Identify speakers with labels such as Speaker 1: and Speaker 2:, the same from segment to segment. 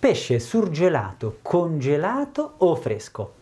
Speaker 1: Pesce surgelato, congelato o fresco?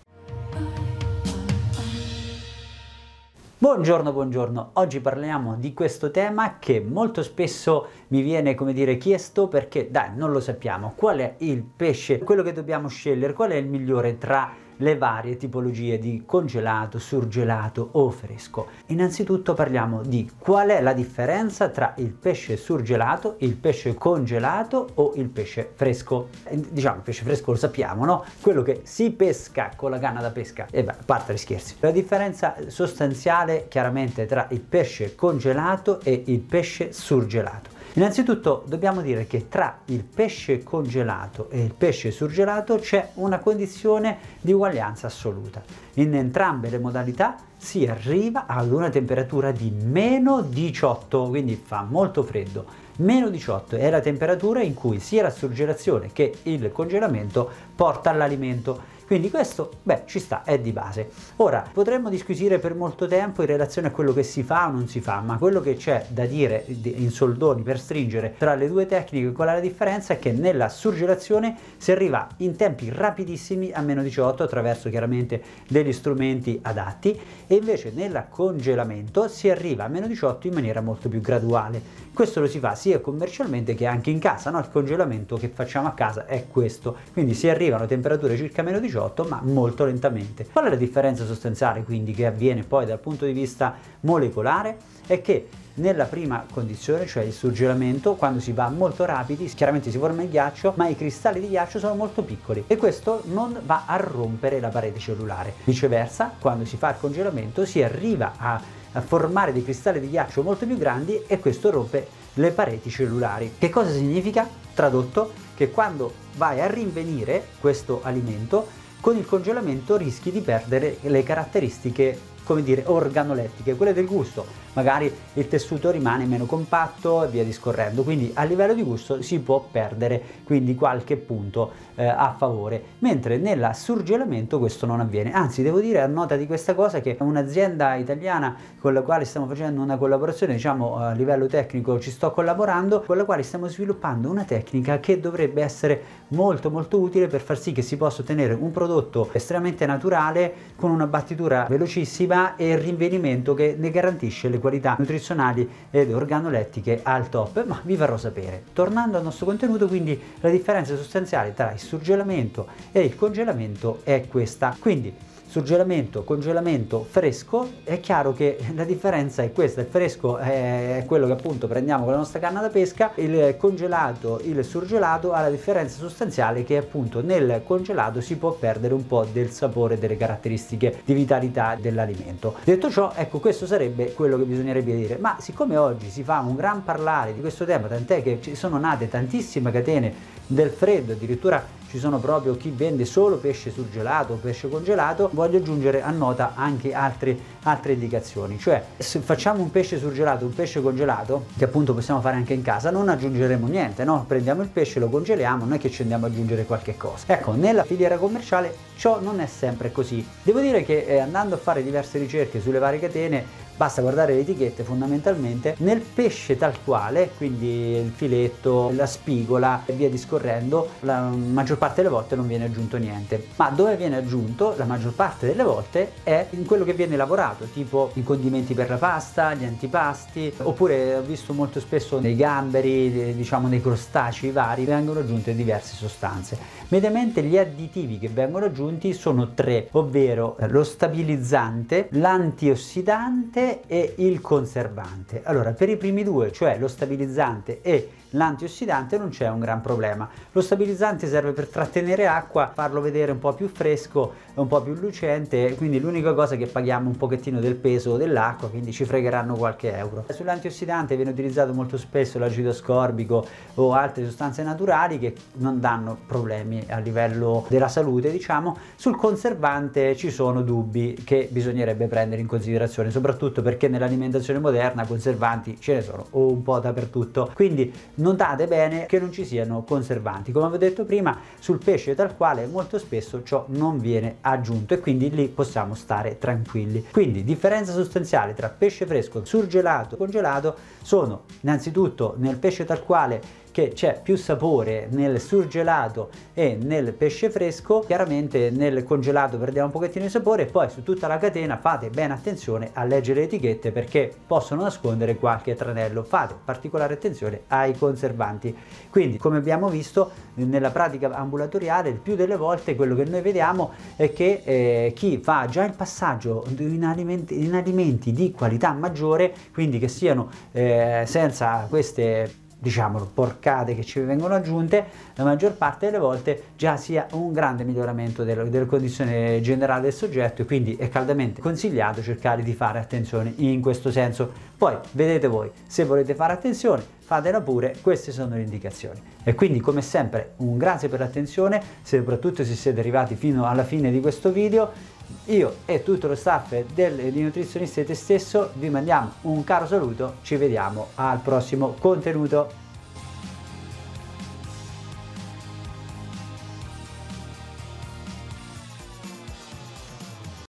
Speaker 1: Buongiorno, buongiorno. Oggi parliamo di questo tema che molto spesso mi viene, come dire, chiesto perché, dai, non lo sappiamo. Qual è il pesce, quello che dobbiamo scegliere, qual è il migliore tra le varie tipologie di congelato, surgelato o fresco. Innanzitutto parliamo di qual è la differenza tra il pesce surgelato, il pesce congelato o il pesce fresco. Diciamo il pesce fresco lo sappiamo, no? Quello che si pesca con la canna da pesca. E beh, a parte gli scherzi. La differenza sostanziale chiaramente tra il pesce congelato e il pesce surgelato. Innanzitutto dobbiamo dire che tra il pesce congelato e il pesce surgelato c'è una condizione di uguaglianza assoluta. In entrambe le modalità si arriva ad una temperatura di meno 18, quindi fa molto freddo. Meno 18 è la temperatura in cui sia la surgelazione che il congelamento porta all'alimento quindi questo, beh, ci sta, è di base. Ora, potremmo disquisire per molto tempo in relazione a quello che si fa o non si fa, ma quello che c'è da dire in soldoni per stringere tra le due tecniche, qual è la differenza? È che nella surgelazione si arriva in tempi rapidissimi a meno 18 attraverso chiaramente degli strumenti adatti e invece nel congelamento si arriva a meno 18 in maniera molto più graduale. Questo lo si fa sia commercialmente che anche in casa, no? il congelamento che facciamo a casa è questo, quindi si arrivano a temperature circa meno 18 18 ma molto lentamente. Qual è la differenza sostanziale quindi che avviene poi dal punto di vista molecolare? È che nella prima condizione, cioè il surgelamento, quando si va molto rapidi, chiaramente si forma il ghiaccio, ma i cristalli di ghiaccio sono molto piccoli e questo non va a rompere la parete cellulare. Viceversa, quando si fa il congelamento si arriva a formare dei cristalli di ghiaccio molto più grandi e questo rompe le pareti cellulari. Che cosa significa? Tradotto, che quando vai a rinvenire questo alimento con il congelamento rischi di perdere le caratteristiche come dire, organolettiche, quelle del gusto. Magari il tessuto rimane meno compatto e via discorrendo, quindi a livello di gusto si può perdere quindi qualche punto eh, a favore, mentre nel surgelamento questo non avviene. Anzi, devo dire a nota di questa cosa che un'azienda italiana con la quale stiamo facendo una collaborazione, diciamo a livello tecnico ci sto collaborando, con la quale stiamo sviluppando una tecnica che dovrebbe essere molto molto utile per far sì che si possa ottenere un prodotto estremamente naturale con una battitura velocissima e il rinvenimento che ne garantisce le qualità nutrizionali ed organolettiche al top, ma vi farò sapere. Tornando al nostro contenuto, quindi la differenza sostanziale tra il surgelamento e il congelamento è questa. Quindi surgelamento, congelamento, fresco, è chiaro che la differenza è questa, il fresco è quello che appunto prendiamo con la nostra canna da pesca, il congelato, il surgelato ha la differenza sostanziale che appunto nel congelato si può perdere un po' del sapore, delle caratteristiche di vitalità dell'alimento. Detto ciò, ecco questo sarebbe quello che bisognerebbe dire, ma siccome oggi si fa un gran parlare di questo tema, tant'è che ci sono nate tantissime catene del freddo, addirittura ci sono proprio chi vende solo pesce surgelato o pesce congelato, voglio aggiungere a nota anche altre, altre indicazioni, cioè se facciamo un pesce surgelato, un pesce congelato, che appunto possiamo fare anche in casa, non aggiungeremo niente, no? Prendiamo il pesce, lo congeliamo, non è che ci andiamo ad aggiungere qualche cosa. Ecco, nella filiera commerciale ciò non è sempre così. Devo dire che eh, andando a fare diverse ricerche sulle varie catene basta guardare le etichette fondamentalmente nel pesce tal quale quindi il filetto la spigola e via discorrendo la maggior parte delle volte non viene aggiunto niente. Ma dove viene aggiunto la maggior parte delle volte è in quello che viene lavorato tipo i condimenti per la pasta gli antipasti oppure ho visto molto spesso nei gamberi diciamo nei crostacei vari vengono aggiunte diverse sostanze. Mediamente gli additivi che vengono aggiunti sono tre ovvero lo stabilizzante l'antiossidante e il conservante. Allora, per i primi due, cioè lo stabilizzante e l'antiossidante non c'è un gran problema. Lo stabilizzante serve per trattenere acqua, farlo vedere un po' più fresco, un po' più lucente, quindi l'unica cosa è che paghiamo un pochettino del peso dell'acqua, quindi ci fregheranno qualche euro. Sull'antiossidante viene utilizzato molto spesso l'acido ascorbico o altre sostanze naturali che non danno problemi a livello della salute, diciamo. Sul conservante ci sono dubbi che bisognerebbe prendere in considerazione, soprattutto perché nell'alimentazione moderna conservanti ce ne sono un po' dappertutto. Quindi notate bene che non ci siano conservanti. Come avevo detto prima, sul pesce tal quale molto spesso ciò non viene aggiunto e quindi lì possiamo stare tranquilli. Quindi differenza sostanziale tra pesce fresco, surgelato e congelato sono innanzitutto nel pesce tal quale che c'è più sapore nel surgelato e nel pesce fresco, chiaramente nel congelato perdiamo un pochettino di sapore e poi su tutta la catena fate bene attenzione a leggere le etichette perché possono nascondere qualche tranello, fate particolare attenzione ai conservanti. Quindi come abbiamo visto nella pratica ambulatoriale il più delle volte quello che noi vediamo è che eh, chi fa già il passaggio in alimenti, in alimenti di qualità maggiore, quindi che siano eh, senza queste diciamo porcate che ci vengono aggiunte la maggior parte delle volte già sia un grande miglioramento delle, delle condizioni generali del soggetto e quindi è caldamente consigliato cercare di fare attenzione in questo senso. Poi vedete voi se volete fare attenzione fatela pure queste sono le indicazioni. E quindi come sempre un grazie per l'attenzione soprattutto se siete arrivati fino alla fine di questo video io e tutto lo staff del, di Nutrizionista e te stesso vi mandiamo un caro saluto, ci vediamo al prossimo contenuto.